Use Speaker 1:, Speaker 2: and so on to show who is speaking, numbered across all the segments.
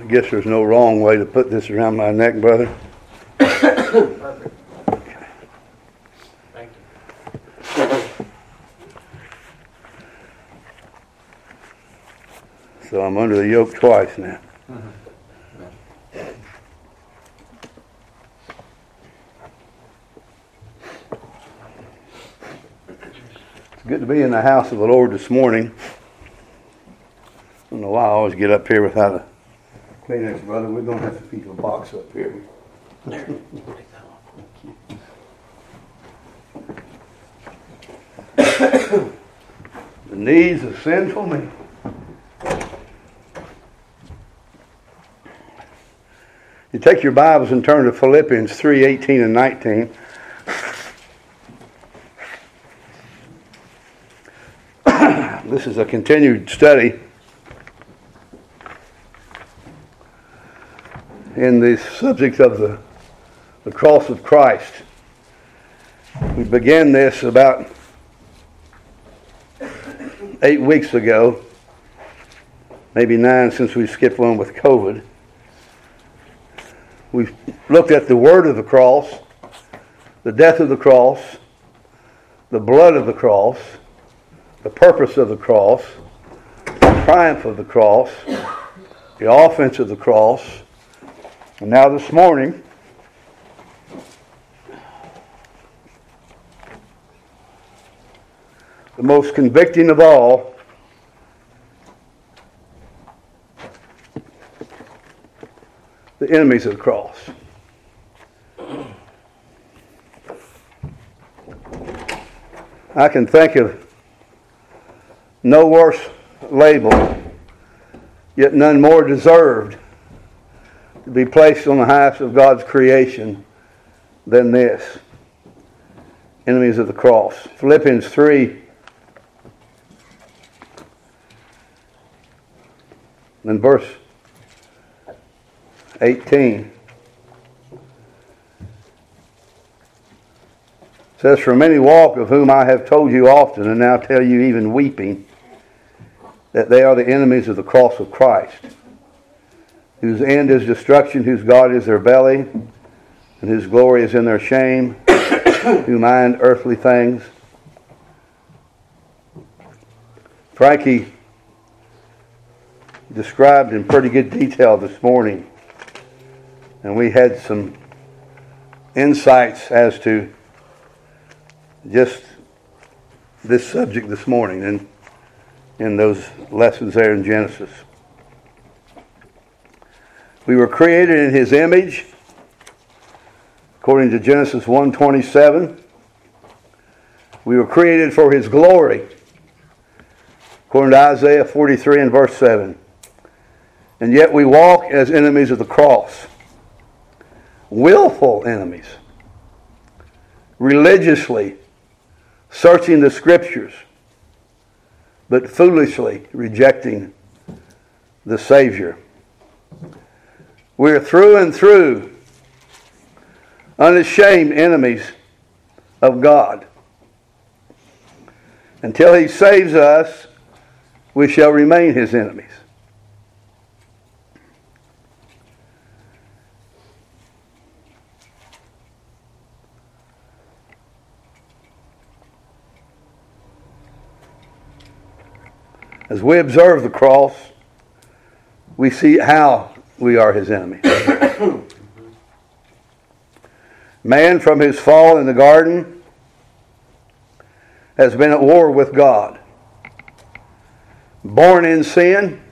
Speaker 1: I guess there's no wrong way to put this around my neck, brother.
Speaker 2: Perfect. Thank you.
Speaker 1: So I'm under the yoke twice now. It's good to be in the house of the Lord this morning. I don't know why I always get up here without a Kleenex, brother. We're going to have to keep a box up here.
Speaker 2: There, take that off.
Speaker 1: The needs of sinful men. You take your Bibles and turn to Philippians 3 18 and 19. this is a continued study in the subject of the, the cross of Christ. We began this about eight weeks ago, maybe nine since we skipped one with COVID. We looked at the word of the cross, the death of the cross, the blood of the cross, the purpose of the cross, the triumph of the cross, the offense of the cross. And now this morning, the most convicting of all the enemies of the cross. I can think of no worse label, yet none more deserved to be placed on the highest of God's creation than this. Enemies of the cross. Philippians 3 and verse 18 says, For many walk, of whom I have told you often, and now tell you even weeping, that they are the enemies of the cross of Christ, whose end is destruction, whose God is their belly, and whose glory is in their shame, who mind earthly things. Frankie described in pretty good detail this morning, and we had some insights as to just this subject this morning and in those lessons there in Genesis. We were created in his image according to Genesis 1:27. We were created for his glory according to Isaiah 43 and verse 7. And yet we walk as enemies of the cross. Willful enemies. Religiously searching the scriptures, but foolishly rejecting the Savior. We're through and through unashamed enemies of God. Until He saves us, we shall remain His enemies. As we observe the cross, we see how we are his enemy. Man, from his fall in the garden, has been at war with God. Born in sin,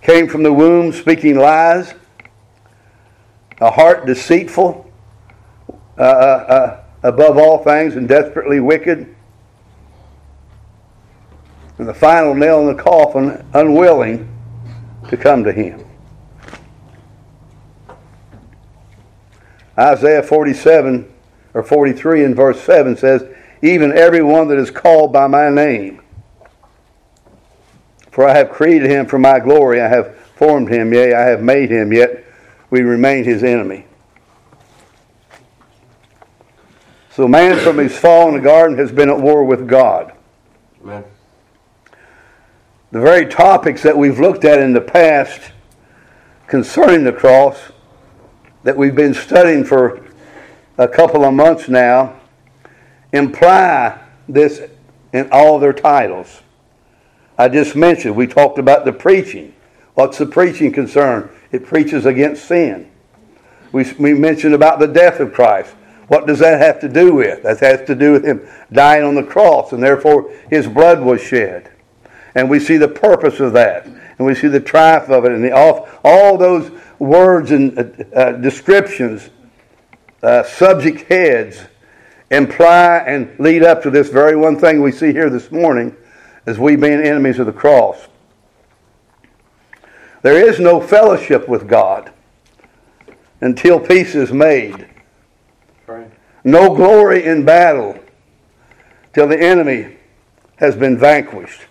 Speaker 1: came from the womb speaking lies, a heart deceitful uh, uh, uh, above all things and desperately wicked and the final nail in the coffin, unwilling to come to him. Isaiah 47 or 43 in verse 7 says, Even everyone that is called by my name, for I have created him for my glory, I have formed him, yea, I have made him, yet we remain his enemy. So man from his fall in the garden has been at war with God.
Speaker 2: Amen.
Speaker 1: The very topics that we've looked at in the past concerning the cross that we've been studying for a couple of months now imply this in all their titles. I just mentioned, we talked about the preaching. What's the preaching concern? It preaches against sin. We, we mentioned about the death of Christ. What does that have to do with? That has to do with him dying on the cross, and therefore his blood was shed. And we see the purpose of that, and we see the triumph of it, and the, all, all those words and uh, uh, descriptions, uh, subject heads, imply and lead up to this very one thing we see here this morning as we being enemies of the cross. There is no fellowship with God until peace is made.
Speaker 2: Right.
Speaker 1: No glory in battle till the enemy has been vanquished.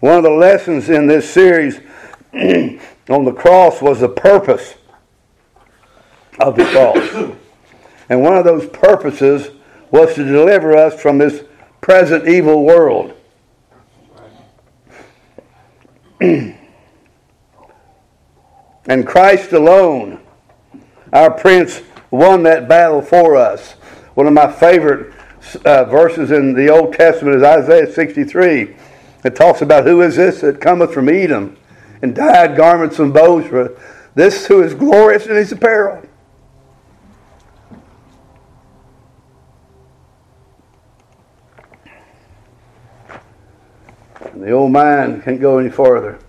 Speaker 1: One of the lessons in this series on the cross was the purpose of the cross. And one of those purposes was to deliver us from this present evil world. and Christ alone, our Prince, won that battle for us. One of my favorite uh, verses in the Old Testament is Isaiah 63. It talks about who is this that cometh from Edom and dyed garments and Bozrah, this who is glorious in his apparel. And the old man can't go any further.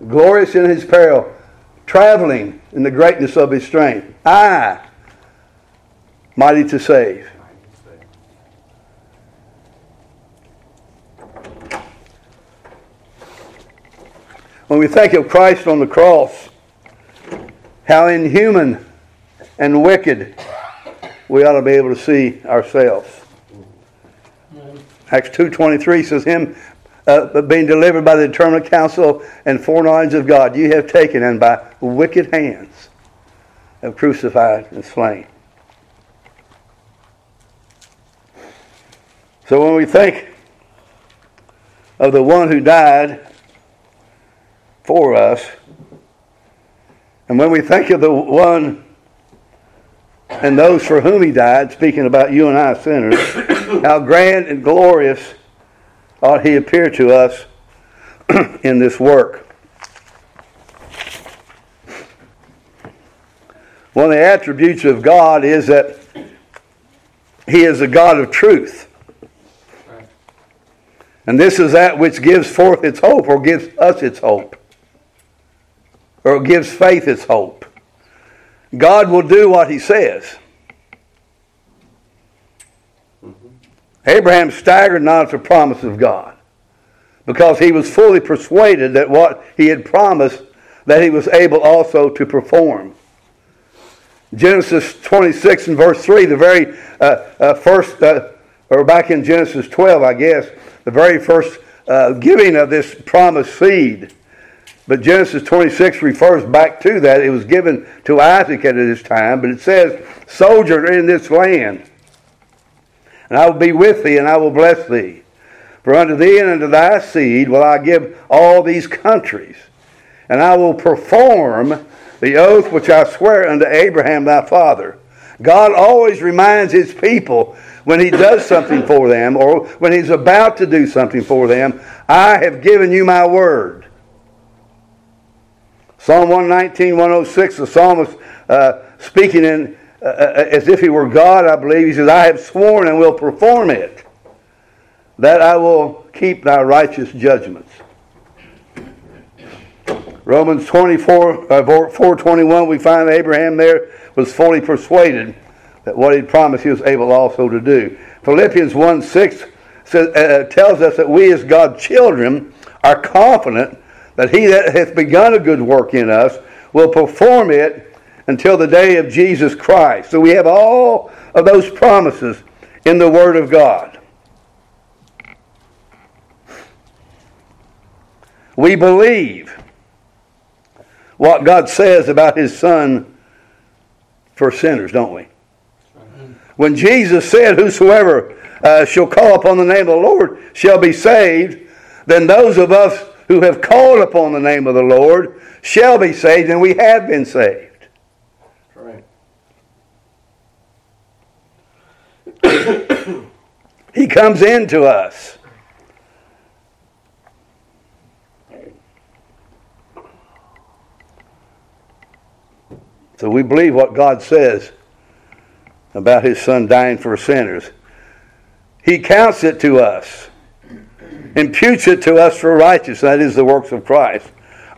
Speaker 1: Glorious in his peril, traveling in the greatness of his strength. I, mighty to save. When we think of Christ on the cross, how inhuman and wicked we ought to be able to see ourselves. Acts 2.23 says, Him uh, being delivered by the eternal counsel and foreknowledge of God, you have taken and by wicked hands have crucified and slain. So when we think of the one who died for us, and when we think of the one and those for whom he died, speaking about you and I sinners, how grand and glorious ought he appear to us in this work. One of the attributes of God is that he is a God of truth. And this is that which gives forth its hope or gives us its hope. Or gives faith its hope. God will do what he says. Abraham staggered not at the promise of God because he was fully persuaded that what he had promised that he was able also to perform. Genesis 26 and verse 3, the very uh, uh, first, uh, or back in Genesis 12, I guess, the very first uh, giving of this promised seed. But Genesis 26 refers back to that. It was given to Isaac at this time, but it says, Sojourn in this land and I will be with thee, and I will bless thee. For unto thee and unto thy seed will I give all these countries, and I will perform the oath which I swear unto Abraham thy father. God always reminds his people when he does something for them or when he's about to do something for them, I have given you my word. Psalm 119, 106, the psalmist uh, speaking in uh, uh, as if he were God, I believe. He says, I have sworn and will perform it, that I will keep thy righteous judgments. Romans 24, uh, 421, we find Abraham there was fully persuaded that what he promised he was able also to do. Philippians 1 6 says, uh, tells us that we as God's children are confident that he that hath begun a good work in us will perform it until the day of Jesus Christ. So we have all of those promises in the Word of God. We believe what God says about His Son for sinners, don't we? When Jesus said, Whosoever uh, shall call upon the name of the Lord shall be saved, then those of us who have called upon the name of the Lord shall be saved, and we have been saved.
Speaker 2: Right.
Speaker 1: He comes into us. So we believe what God says about his son dying for sinners. He counts it to us, imputes it to us for righteousness. That is the works of Christ.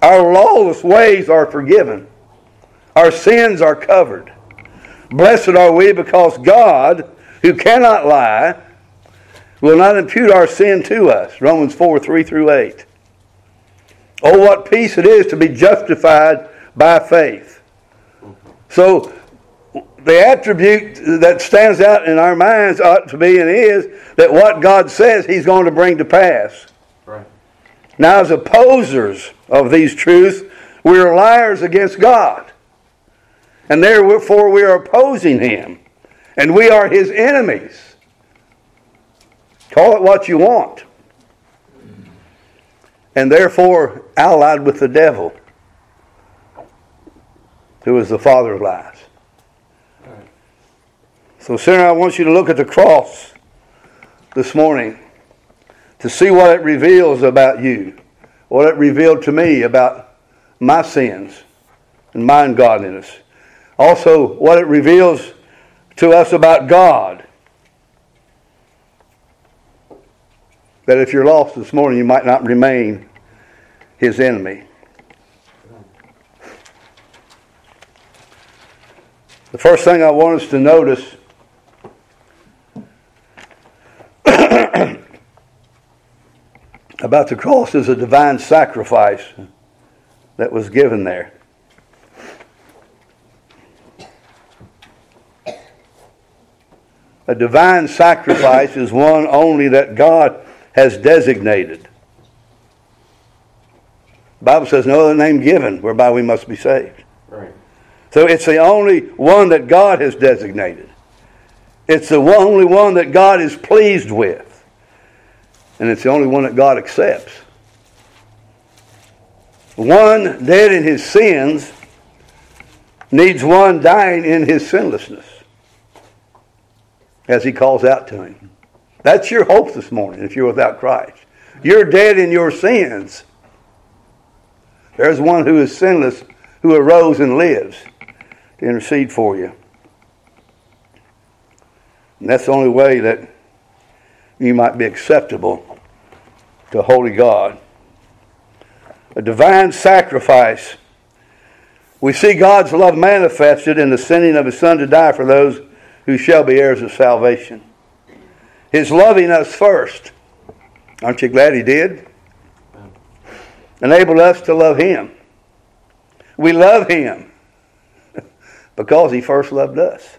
Speaker 1: Our lawless ways are forgiven, our sins are covered. Blessed are we because God, who cannot lie, will not impute our sin to us. Romans 4 3 through 8. Oh, what peace it is to be justified by faith. So, the attribute that stands out in our minds ought to be and is that what God says He's going to bring to pass.
Speaker 2: Right.
Speaker 1: Now, as opposers of these truths, we are liars against God. And therefore, we are opposing Him. And we are His enemies. Call it what you want. And therefore, allied with the devil, who is the father of lies. So, sinner, I want you to look at the cross this morning to see what it reveals about you, what it revealed to me about my sins and my ungodliness. Also, what it reveals to us about God. That if you're lost this morning, you might not remain his enemy. The first thing I want us to notice about the cross is a divine sacrifice that was given there. A divine sacrifice is one only that God has designated. The Bible says no other name given whereby we must be saved.
Speaker 2: Right.
Speaker 1: So it's the only one that God has designated. It's the only one that God is pleased with. And it's the only one that God accepts. One dead in his sins needs one dying in his sinlessness, as he calls out to him. That's your hope this morning if you're without Christ. You're dead in your sins. There's one who is sinless, who arose and lives to intercede for you. And that's the only way that you might be acceptable to holy God. A divine sacrifice. We see God's love manifested in the sending of His Son to die for those who shall be heirs of salvation. His loving us first. Aren't you glad He did? Enabled us to love Him. We love Him because He first loved us.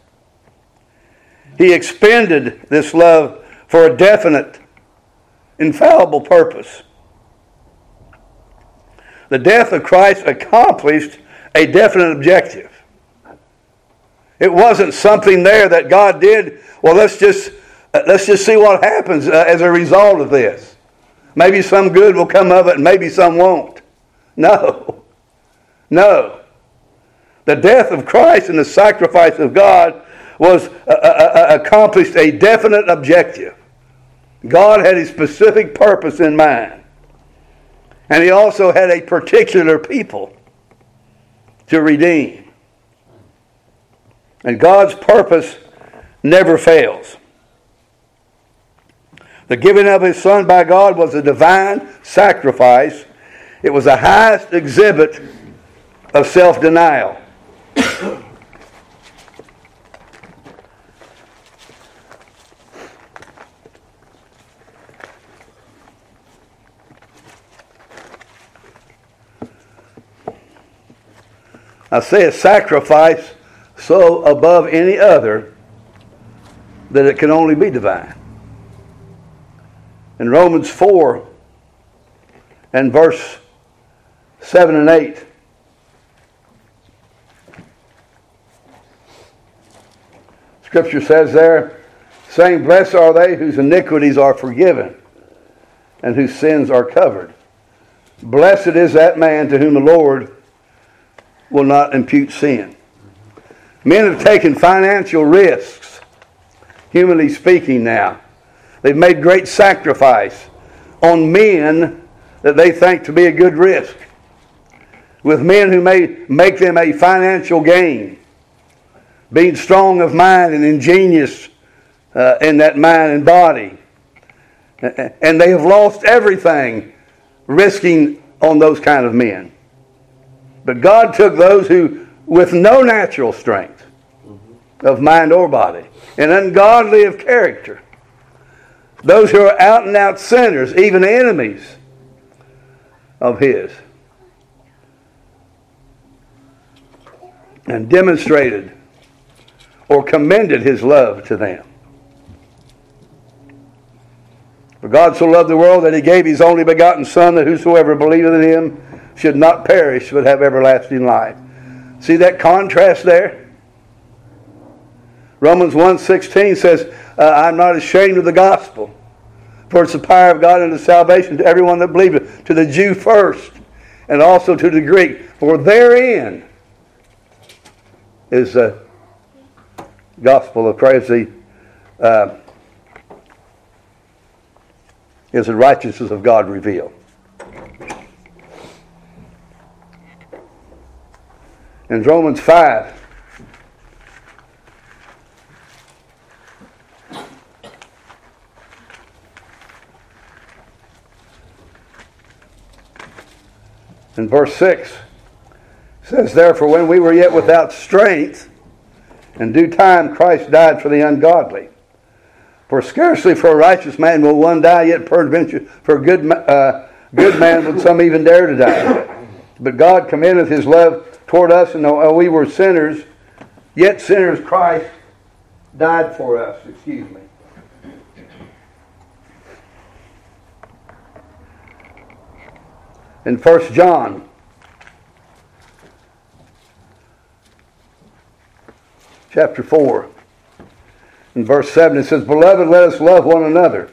Speaker 1: He expended this love for a definite, infallible purpose. The death of Christ accomplished a definite objective. It wasn't something there that God did, well, let's just, uh, let's just see what happens uh, as a result of this. Maybe some good will come of it and maybe some won't. No. No. The death of Christ and the sacrifice of God was uh, uh, uh, accomplished a definite objective. God had a specific purpose in mind. And he also had a particular people to redeem. And God's purpose never fails. The giving of his son by God was a divine sacrifice. It was the highest exhibit of self denial. I say a sacrifice so above any other that it can only be divine. In Romans 4 and verse 7 and 8, Scripture says there, saying, Blessed are they whose iniquities are forgiven and whose sins are covered. Blessed is that man to whom the Lord will not impute sin. Men have taken financial risks, humanly speaking, now. They've made great sacrifice on men that they think to be a good risk, with men who may make them a financial gain, being strong of mind and ingenious uh, in that mind and body. And they have lost everything risking on those kind of men. But God took those who, with no natural strength of mind or body, and ungodly of character, those who are out and out sinners, even enemies of His, and demonstrated or commended His love to them. For God so loved the world that he gave his only begotten Son, that whosoever believeth in him should not perish, but have everlasting life. See that contrast there? Romans 1.16 says, uh, I'm not ashamed of the gospel, for it's the power of God unto salvation to everyone that believeth, to the Jew first, and also to the Greek. For therein is the gospel of Christ, uh, is the righteousness of God revealed. In Romans 5, in verse 6 says therefore when we were yet without strength in due time christ died for the ungodly for scarcely for a righteous man will one die, yet peradventure for a good, uh, good man would some even dare to die. But God commendeth his love toward us, and though we were sinners, yet sinners Christ died for us. Excuse me. In 1 John chapter 4 in verse 7, it says, Beloved, let us love one another,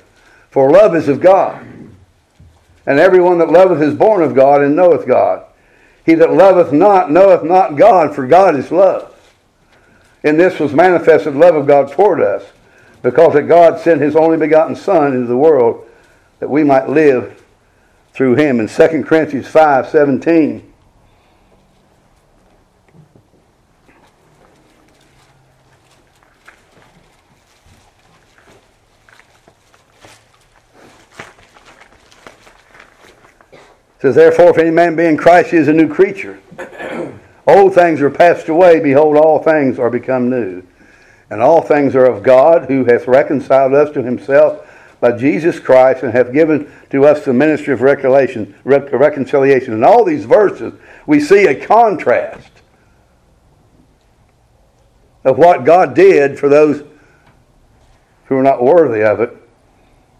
Speaker 1: for love is of God. And everyone that loveth is born of God and knoweth God. He that loveth not knoweth not God, for God is love. And this was manifested love of God toward us, because that God sent his only begotten Son into the world that we might live through him. In 2 Corinthians 5 17, says, Therefore, if any man be in Christ, he is a new creature. Old things are passed away. Behold, all things are become new. And all things are of God, who hath reconciled us to himself by Jesus Christ, and hath given to us the ministry of reconciliation. In all these verses, we see a contrast of what God did for those who are not worthy of it,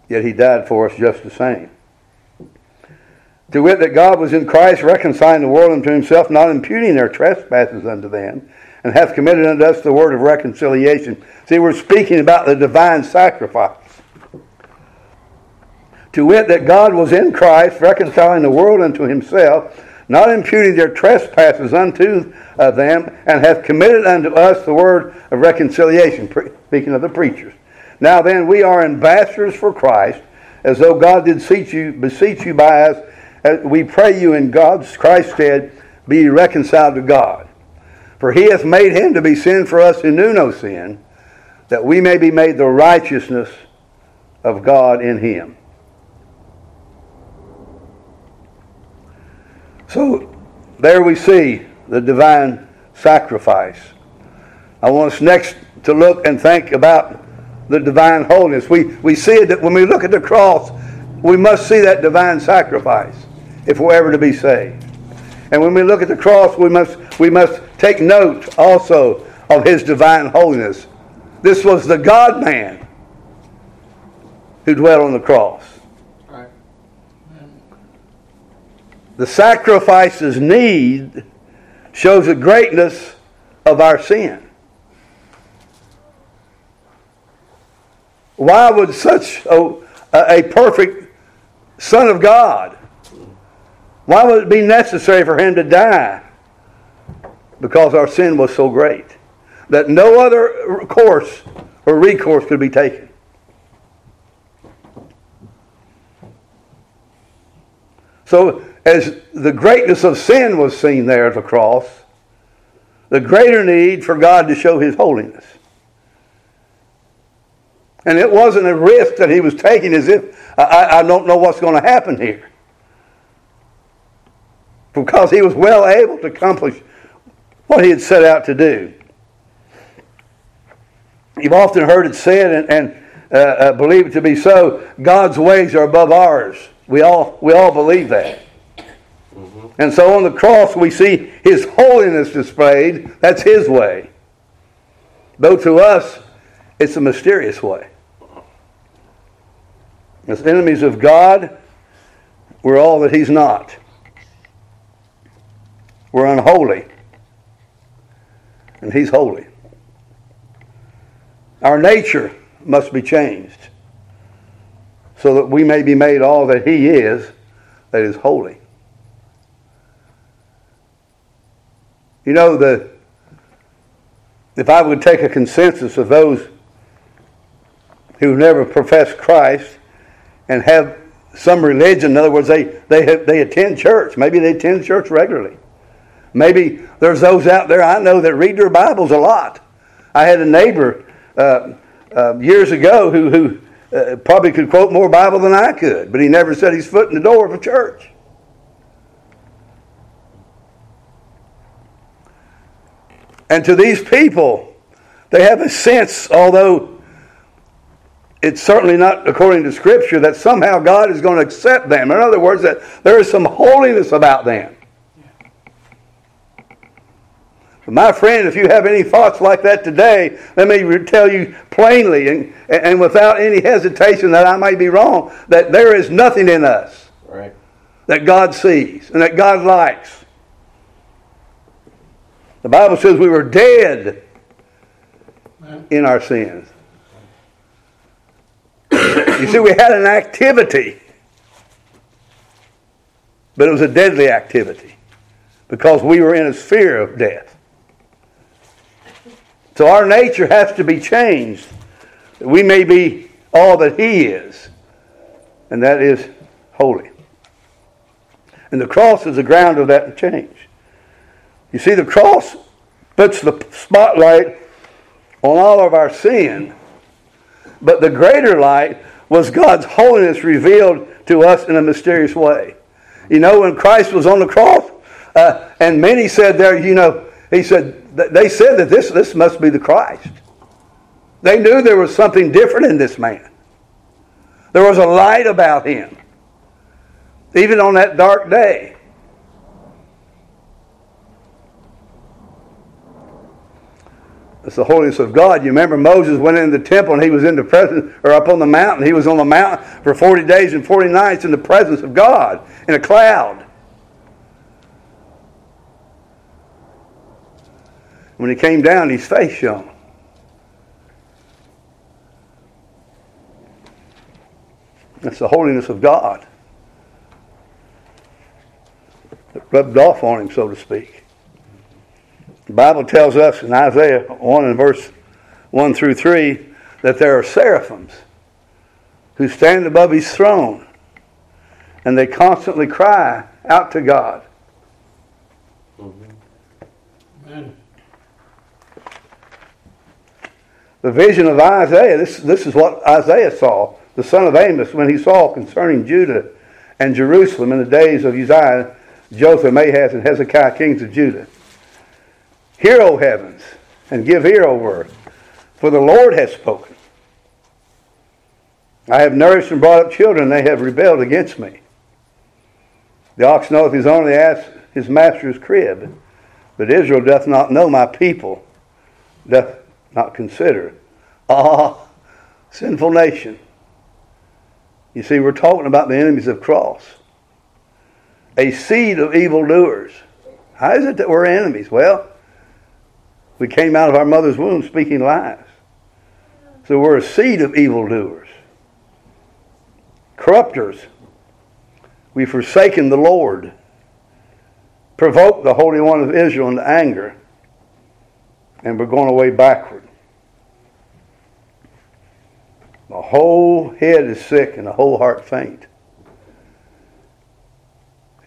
Speaker 1: yet he died for us just the same. To wit, that God was in Christ reconciling the world unto himself, not imputing their trespasses unto them, and hath committed unto us the word of reconciliation. See, we're speaking about the divine sacrifice. To wit, that God was in Christ reconciling the world unto himself, not imputing their trespasses unto uh, them, and hath committed unto us the word of reconciliation. Speaking of the preachers. Now then, we are ambassadors for Christ, as though God did beseech you, beseech you by us we pray you in God's Christ's stead, be reconciled to God. For he hath made him to be sin for us who knew no sin, that we may be made the righteousness of God in him. So there we see the divine sacrifice. I want us next to look and think about the divine holiness. We, we see that when we look at the cross, we must see that divine sacrifice if we're ever to be saved. And when we look at the cross, we must, we must take note also of his divine holiness. This was the God man who dwelt on the cross. The sacrifice's need shows the greatness of our sin. Why would such a, a perfect Son of God Why would it be necessary for him to die? Because our sin was so great that no other course or recourse could be taken. So, as the greatness of sin was seen there at the cross, the greater need for God to show his holiness. And it wasn't a risk that he was taking as if I, I don't know what's going to happen here. Because he was well able to accomplish what he had set out to do. You've often heard it said and, and uh, uh, believe it to be so God's ways are above ours. We all, we all believe that. Mm-hmm. And so on the cross, we see His holiness displayed. That's His way. Though to us, it's a mysterious way. As enemies of God, we're all that He's not. We're unholy. And He's holy. Our nature must be changed so that we may be made all that He is, that is holy. You know, the, if I would take a consensus of those who never profess Christ and have some religion, in other words, they, they, have, they attend church, maybe they attend church regularly. Maybe there's those out there I know that read their Bibles a lot. I had a neighbor uh, uh, years ago who, who uh, probably could quote more Bible than I could, but he never set his foot in the door of a church. And to these people, they have a sense, although it's certainly not according to Scripture, that somehow God is going to accept them. In other words, that there is some holiness about them. But my friend, if you have any thoughts like that today, let me tell you plainly and, and without any hesitation that I may be wrong, that there is nothing in us
Speaker 2: right.
Speaker 1: that God sees and that God likes. The Bible says we were dead in our sins. you see, we had an activity, but it was a deadly activity because we were in a sphere of death. So our nature has to be changed. We may be all that He is, and that is holy. And the cross is the ground of that change. You see, the cross puts the spotlight on all of our sin, but the greater light was God's holiness revealed to us in a mysterious way. You know, when Christ was on the cross, uh, and many said there, you know, he said, they said that this, this must be the Christ. They knew there was something different in this man. There was a light about him, even on that dark day. It's the holiness of God. You remember Moses went into the temple and he was in the presence, or up on the mountain. He was on the mountain for 40 days and 40 nights in the presence of God in a cloud. When he came down, his face shone. That's the holiness of God. It rubbed off on him, so to speak. The Bible tells us in Isaiah 1 and verse 1 through 3 that there are seraphims who stand above his throne and they constantly cry out to God. The vision of Isaiah, this, this is what Isaiah saw, the son of Amos, when he saw concerning Judah and Jerusalem in the days of Uzziah, Jotham, Ahaz, and Hezekiah, kings of Judah. Hear, O heavens, and give ear, O earth, for the Lord has spoken. I have nourished and brought up children, they have rebelled against me. The ox knoweth his the ass his master's crib. But Israel doth not know my people, doth not consider. Ah, sinful nation. You see, we're talking about the enemies of cross. A seed of evildoers. How is it that we're enemies? Well, we came out of our mother's womb speaking lies. So we're a seed of evildoers. Corrupters. We've forsaken the Lord. provoked the Holy One of Israel into anger, and we're going away backward. The whole head is sick and the whole heart faint.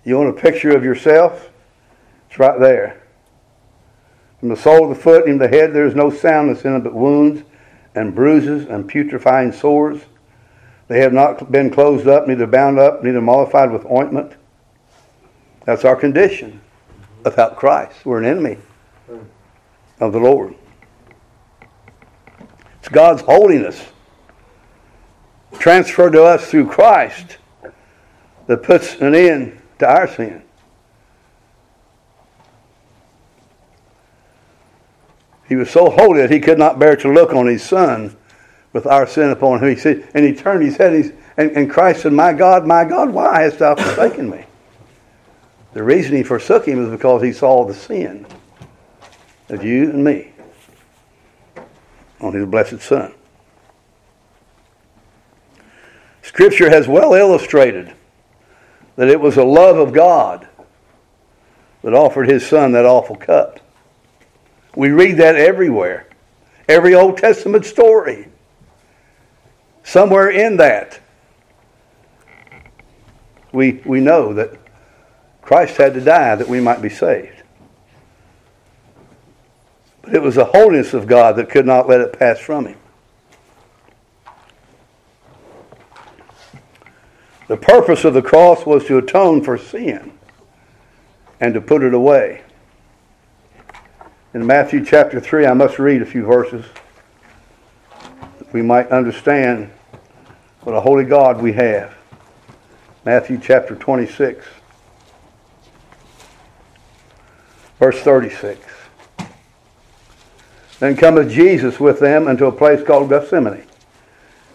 Speaker 1: You want a picture of yourself? It's right there. From the sole of the foot into the head, there is no soundness in it but wounds and bruises and putrefying sores. They have not been closed up, neither bound up, neither mollified with ointment. That's our condition without Christ. We're an enemy of the Lord. It's God's holiness transferred to us through Christ that puts an end to our sin. He was so holy that he could not bear to look on his son with our sin upon him. He said, and he turned his head, and, and Christ said, My God, my God, why hast thou forsaken me? The reason he forsook him is because he saw the sin of you and me on his blessed son. Scripture has well illustrated that it was a love of God that offered his son that awful cup. We read that everywhere. Every Old Testament story. Somewhere in that, we, we know that Christ had to die that we might be saved. But it was the holiness of God that could not let it pass from him. The purpose of the cross was to atone for sin and to put it away. In Matthew chapter 3, I must read a few verses we might understand what a holy God we have. Matthew chapter 26, verse 36. Then cometh Jesus with them unto a place called Gethsemane,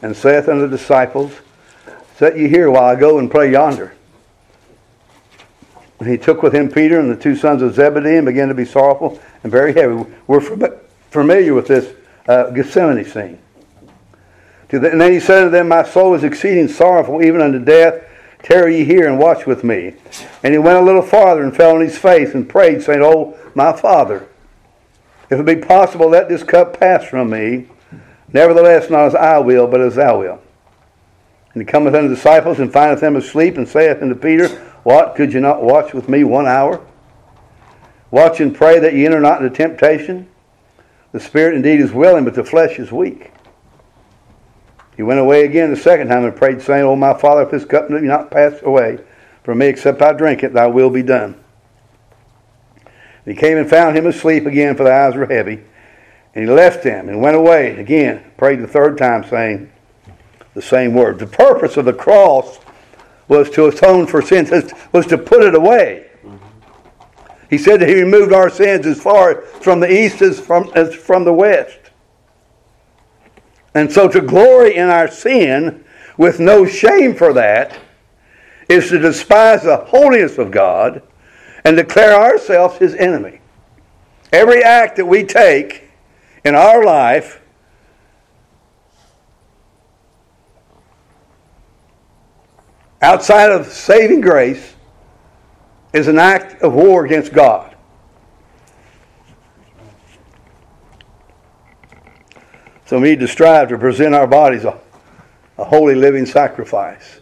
Speaker 1: and saith unto the disciples, Set ye here while I go and pray yonder. And he took with him Peter and the two sons of Zebedee and began to be sorrowful and very heavy. We're familiar with this uh, Gethsemane scene. And then he said to them, My soul is exceeding sorrowful, even unto death. Tarry ye here and watch with me. And he went a little farther and fell on his face and prayed, saying, Oh, my Father, if it be possible, let this cup pass from me. Nevertheless, not as I will, but as thou wilt. And he cometh unto the disciples and findeth them asleep, and saith unto Peter, What, could you not watch with me one hour? Watch and pray that ye enter not into temptation. The spirit indeed is willing, but the flesh is weak. He went away again the second time and prayed, saying, O my Father, if this cup be not passed away from me, except I drink it, thy will be done. And he came and found him asleep again, for the eyes were heavy. And he left him and went away again, prayed the third time, saying, the same word. The purpose of the cross was to atone for sins, was to put it away. He said that he removed our sins as far from the east as from, as from the west. And so to glory in our sin with no shame for that is to despise the holiness of God and declare ourselves his enemy. Every act that we take in our life outside of saving grace is an act of war against God. So we need to strive to present our bodies a, a holy living sacrifice.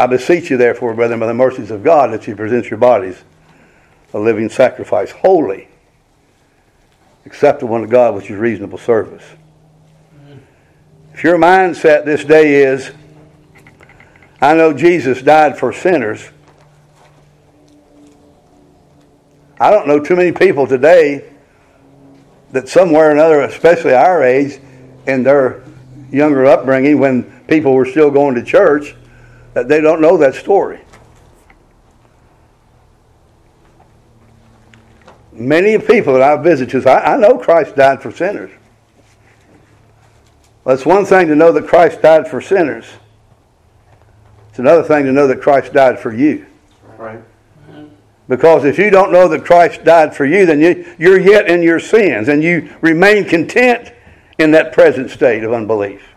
Speaker 1: I beseech you, therefore, brethren, by the mercies of God, that you present your bodies a living sacrifice, holy, acceptable unto God, which is reasonable service. If your mindset this day is, I know Jesus died for sinners. I don't know too many people today that somewhere or another, especially our age, in their younger upbringing, when people were still going to church, they don't know that story. Many people that I've visited, I, I know Christ died for sinners. Well, it's one thing to know that Christ died for sinners. It's another thing to know that Christ died for you.
Speaker 2: Right.
Speaker 1: Because if you don't know that Christ died for you, then you, you're yet in your sins and you remain content in that present state of unbelief.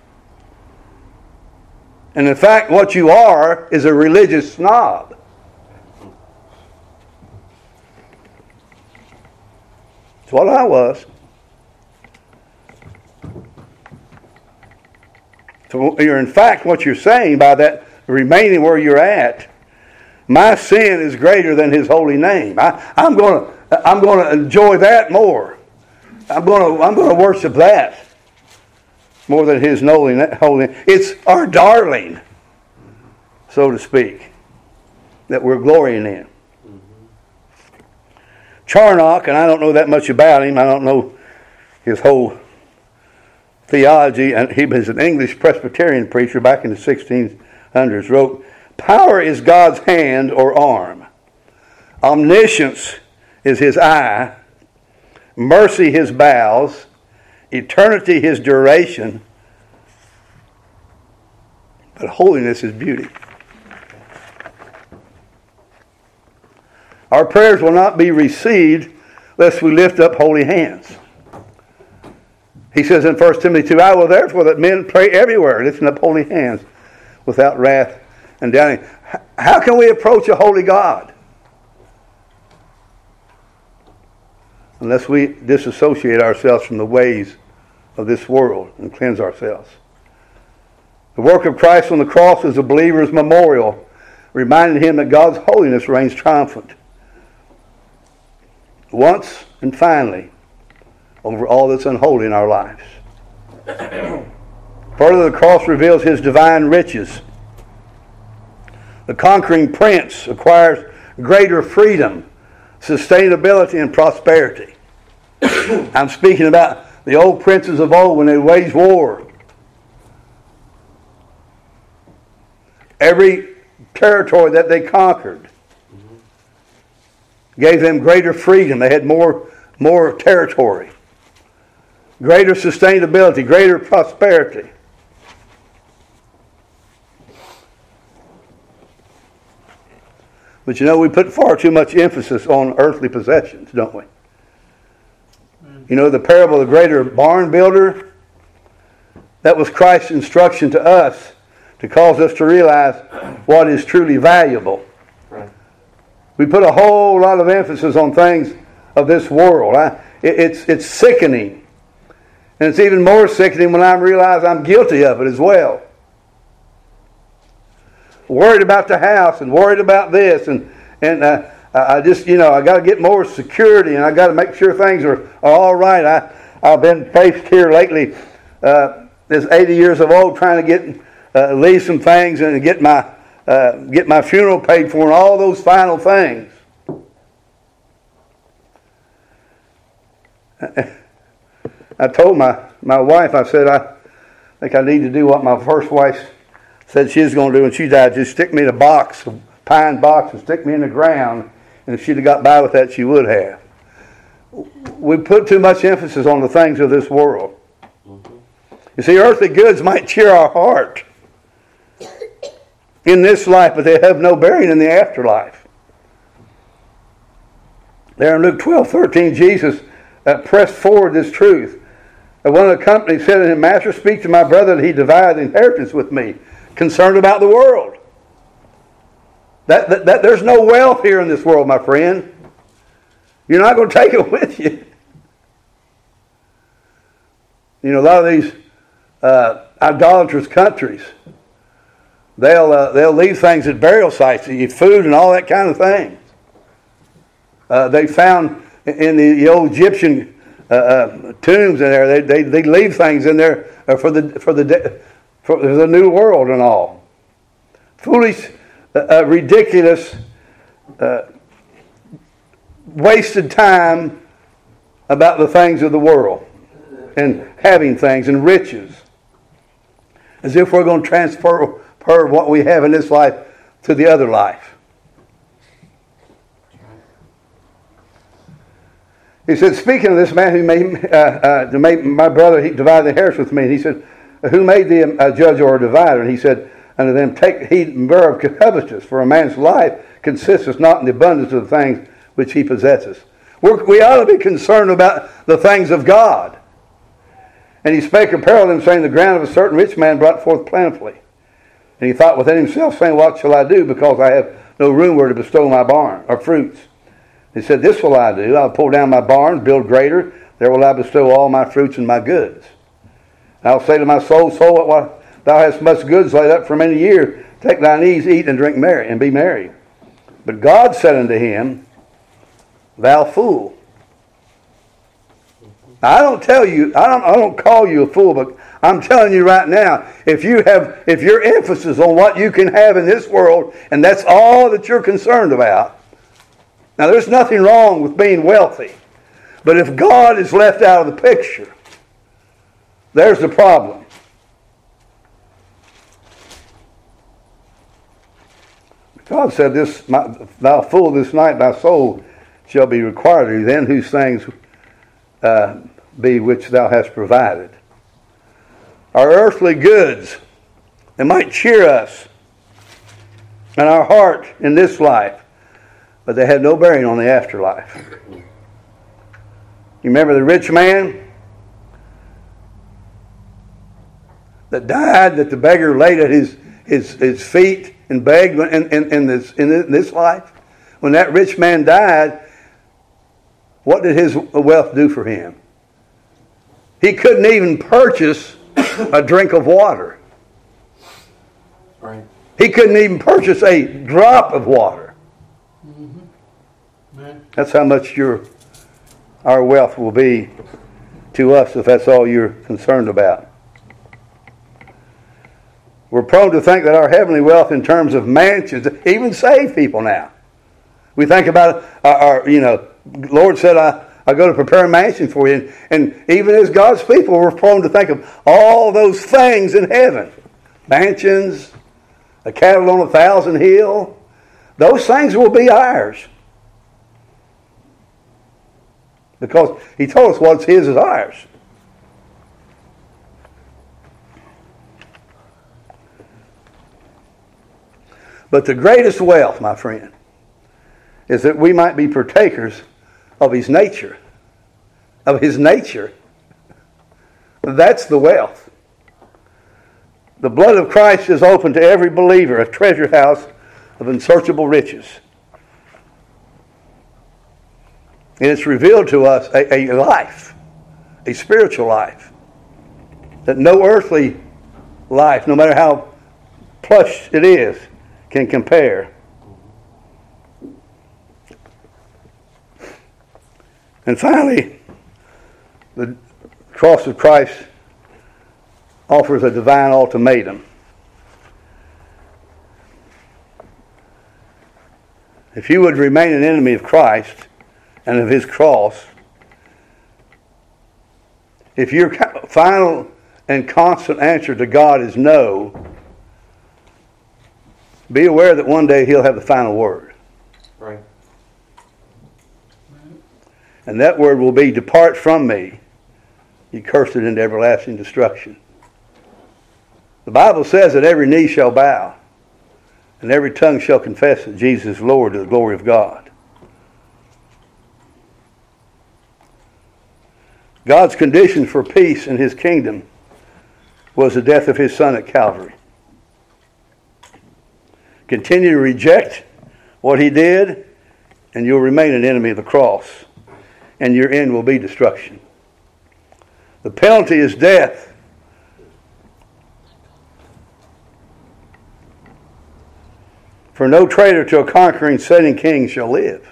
Speaker 1: And in fact, what you are is a religious snob. It's what I was. So you're in fact what you're saying by that remaining where you're at. My sin is greater than his holy name. I, am gonna I'm gonna enjoy that more. I'm gonna I'm gonna worship that more than His holy. It's our darling, so to speak, that we're glorying in. Charnock, and I don't know that much about him. I don't know his whole theology, and he was an English Presbyterian preacher back in the 1600s, wrote, Power is God's hand or arm. Omniscience is his eye. Mercy his bowels. Eternity is duration. But holiness is beauty. Our prayers will not be received lest we lift up holy hands. He says in 1 Timothy 2, I will therefore that men pray everywhere, lifting up holy hands without wrath and doubting. How can we approach a holy God? Unless we disassociate ourselves from the ways of this world and cleanse ourselves. The work of Christ on the cross is a believer's memorial, reminding him that God's holiness reigns triumphant. Once and finally, over all that's unholy in our lives. Further, the cross reveals his divine riches. The conquering prince acquires greater freedom, sustainability, and prosperity. I'm speaking about the old princes of old when they waged war. Every territory that they conquered gave them greater freedom. They had more, more territory greater sustainability, greater prosperity. But you know, we put far too much emphasis on earthly possessions, don't we? You know, the parable of the greater barn builder, that was Christ's instruction to us to cause us to realize what is truly valuable. Right. We put a whole lot of emphasis on things of this world. I, it, it's, it's sickening and it's even more sickening when I realize I'm guilty of it as well. Worried about the house and worried about this and and uh, I just you know I got to get more security and I got to make sure things are, are all right. I I've been faced here lately uh, as 80 years of old trying to get uh, leave some things and get my uh, get my funeral paid for and all those final things. I told my, my wife, I said, I think I need to do what my first wife said she was going to do when she died. Just stick me in a box, a pine box, and stick me in the ground. And if she'd have got by with that, she would have. We put too much emphasis on the things of this world. You see, earthly goods might cheer our heart in this life, but they have no bearing in the afterlife. There in Luke 12 13, Jesus uh, pressed forward this truth. And one of the company said to him, Master, speak to my brother that he divide the inheritance with me, concerned about the world. That, that, that, there's no wealth here in this world, my friend. You're not going to take it with you. You know, a lot of these uh, idolatrous countries, they'll, uh, they'll leave things at burial sites, food and all that kind of thing. Uh, they found in the, the old Egyptian uh, uh, tombs in there. They, they, they leave things in there uh, for the for the for the new world and all. Foolish, uh, uh ridiculous, uh, wasted time about the things of the world and having things and riches, as if we're going to transfer what we have in this life to the other life. He said, speaking of this man who made, uh, uh, my brother he divided the inheritance with me, and he said, who made thee a judge or a divider? And he said unto them, take heed and beware of covetousness, for a man's life consisteth not in the abundance of the things which he possesses. We're, we ought to be concerned about the things of God. And he spake a parable him, saying, The ground of a certain rich man brought forth plentifully. And he thought within himself, saying, What shall I do, because I have no room where to bestow my barn or fruits? He said, This will I do. I'll pull down my barns, build greater. There will I bestow all my fruits and my goods. I'll say to my soul, Soul, what thou hast much goods laid up for many years. Take thine ease, eat and drink merry, and be merry. But God said unto him, Thou fool. I don't tell you, I don't, I don't call you a fool, but I'm telling you right now, if you have, if your emphasis on what you can have in this world, and that's all that you're concerned about, now there's nothing wrong with being wealthy, but if God is left out of the picture, there's the problem. God said, "This, my, thou fool, this night thy soul shall be required of thee. Then whose things uh, be which thou hast provided." Our earthly goods, they might cheer us and our heart in this life, but they have no bearing on the afterlife. You remember the rich man that died, that the beggar laid at his, his, his feet and begged in, in, in, this, in this life? When that rich man died, what did his wealth do for him? He couldn't even purchase a drink of water.
Speaker 2: Right.
Speaker 1: He couldn't even purchase a drop of water.
Speaker 2: Mm-hmm.
Speaker 1: That's how much your our wealth will be to us if that's all you're concerned about. We're prone to think that our heavenly wealth, in terms of mansions, even save people now. We think about our, our you know, Lord said, I, I go to prepare a mansion for you. And, and even as God's people, we're prone to think of all those things in heaven mansions, a cattle on a thousand hill. Those things will be ours. Because He told us what's His is ours. But the greatest wealth, my friend, is that we might be partakers of his nature. Of his nature. That's the wealth. The blood of Christ is open to every believer, a treasure house of unsearchable riches. And it's revealed to us a, a life, a spiritual life, that no earthly life, no matter how plush it is, can compare. And finally, the cross of Christ offers a divine ultimatum. If you would remain an enemy of Christ and of his cross, if your final and constant answer to God is no, be aware that one day he'll have the final word.
Speaker 2: Right.
Speaker 1: And that word will be, Depart from me, ye cursed into everlasting destruction. The Bible says that every knee shall bow, and every tongue shall confess that Jesus is Lord to the glory of God. God's condition for peace in his kingdom was the death of his son at Calvary. Continue to reject what he did, and you'll remain an enemy of the cross and your end will be destruction. The penalty is death. For no traitor to a conquering setting king shall live.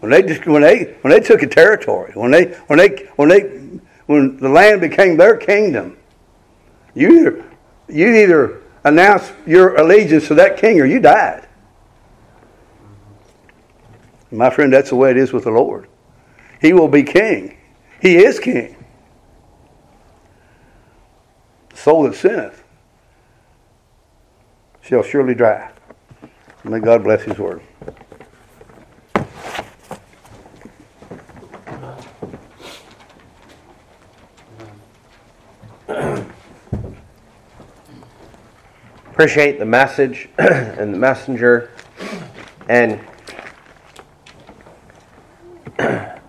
Speaker 1: When they when they when they took a territory, when they when they when they when the land became their kingdom, you either you either announced your allegiance to that king or you died. My friend, that's the way it is with the Lord. He will be king. He is king. The soul that sinneth shall surely die. May God bless his word.
Speaker 3: Appreciate the message and the messenger. And I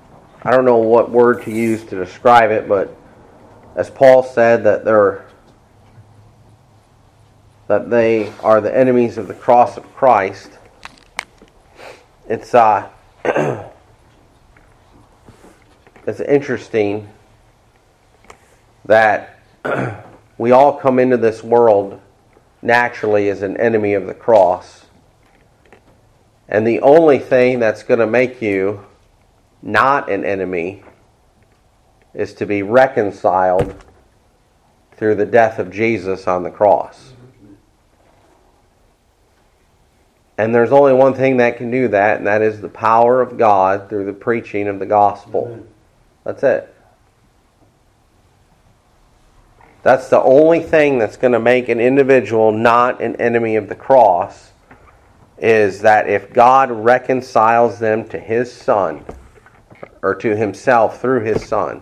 Speaker 3: don't know what word to use to describe it, but as Paul said that they're that they are the enemies of the cross of Christ. It's uh it's interesting that we all come into this world naturally is an enemy of the cross. And the only thing that's going to make you not an enemy is to be reconciled through the death of Jesus on the cross. And there's only one thing that can do that, and that is the power of God through the preaching of the gospel. That's it. That's the only thing that's going to make an individual not an enemy of the cross is that if God reconciles them to his son or to himself through his son,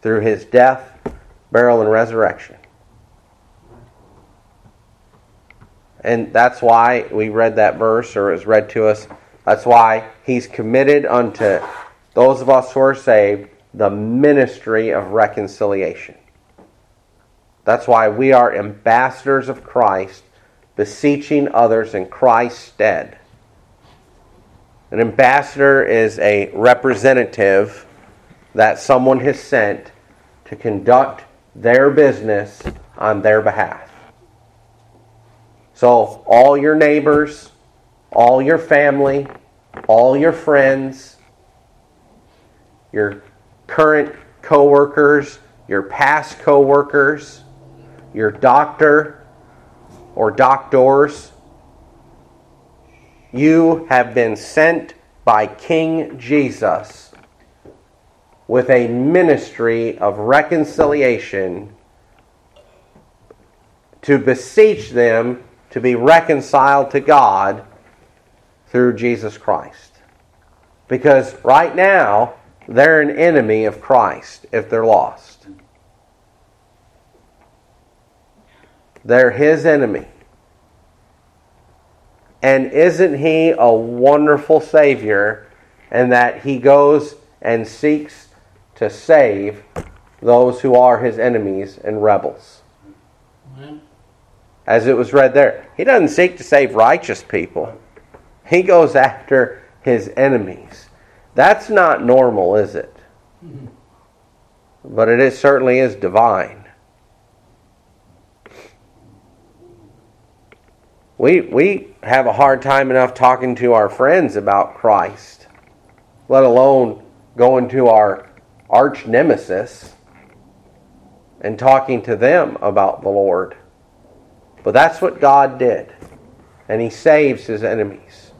Speaker 3: through his death, burial, and resurrection. And that's why we read that verse, or it was read to us. That's why he's committed unto those of us who are saved the ministry of reconciliation. That's why we are ambassadors of Christ, beseeching others in Christ's stead. An ambassador is a representative that someone has sent to conduct their business on their behalf. So, all your neighbors, all your family, all your friends, your current coworkers, your past coworkers, your doctor or doctors, you have been sent by King Jesus with a ministry of reconciliation to beseech them to be reconciled to God through Jesus Christ. Because right now, they're an enemy of Christ if they're lost. They're his enemy. And isn't he a wonderful Savior and that he goes and seeks to save those who are his enemies and rebels? As it was read there, he doesn't seek to save righteous people, he goes after his enemies. That's not normal, is it? Mm-hmm. But it is, certainly is divine. We, we have a hard time enough talking to our friends about Christ, let alone going to our arch nemesis and talking to them about the Lord. But that's what God did. And He saves His enemies.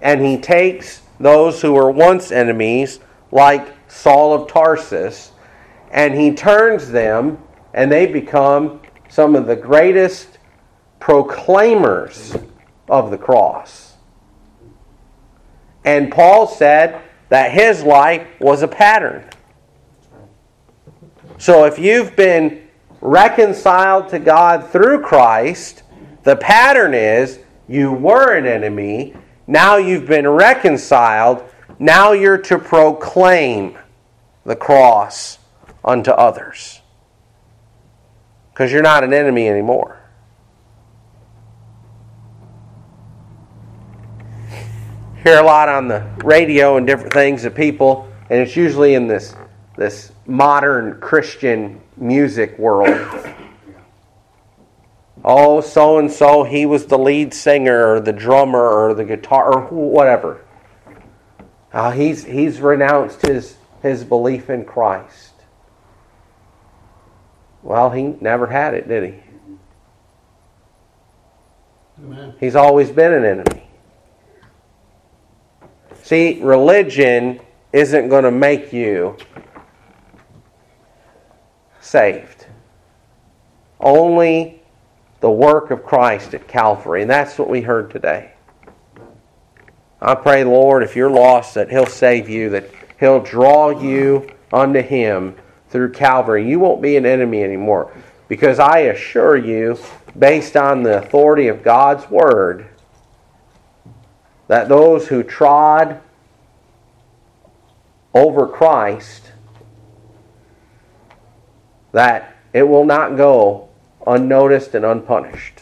Speaker 3: And He takes those who were once enemies, like Saul of Tarsus, and He turns them, and they become some of the greatest proclaimers of the cross. And Paul said that his life was a pattern. So if you've been reconciled to God through Christ, the pattern is you were an enemy, now you've been reconciled, now you're to proclaim the cross unto others. Because you're not an enemy anymore. Hear a lot on the radio and different things of people, and it's usually in this this modern Christian music world. Oh, so and so, he was the lead singer or the drummer or the guitar or whatever. Uh, he's he's renounced his his belief in Christ. Well, he never had it, did he? Amen. He's always been an enemy. See, religion isn't going to make you saved. Only the work of Christ at Calvary. And that's what we heard today. I pray, Lord, if you're lost, that He'll save you, that He'll draw you unto Him through Calvary. You won't be an enemy anymore. Because I assure you, based on the authority of God's Word, that those who trod over Christ, that it will not go unnoticed and unpunished.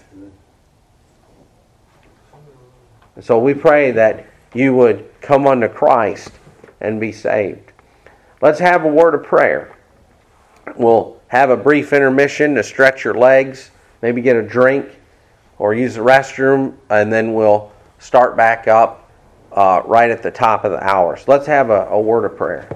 Speaker 3: And so we pray that you would come unto Christ and be saved. Let's have a word of prayer. We'll have a brief intermission to stretch your legs, maybe get a drink or use the restroom, and then we'll start back up uh, right at the top of the hour. So let's have a, a word of prayer.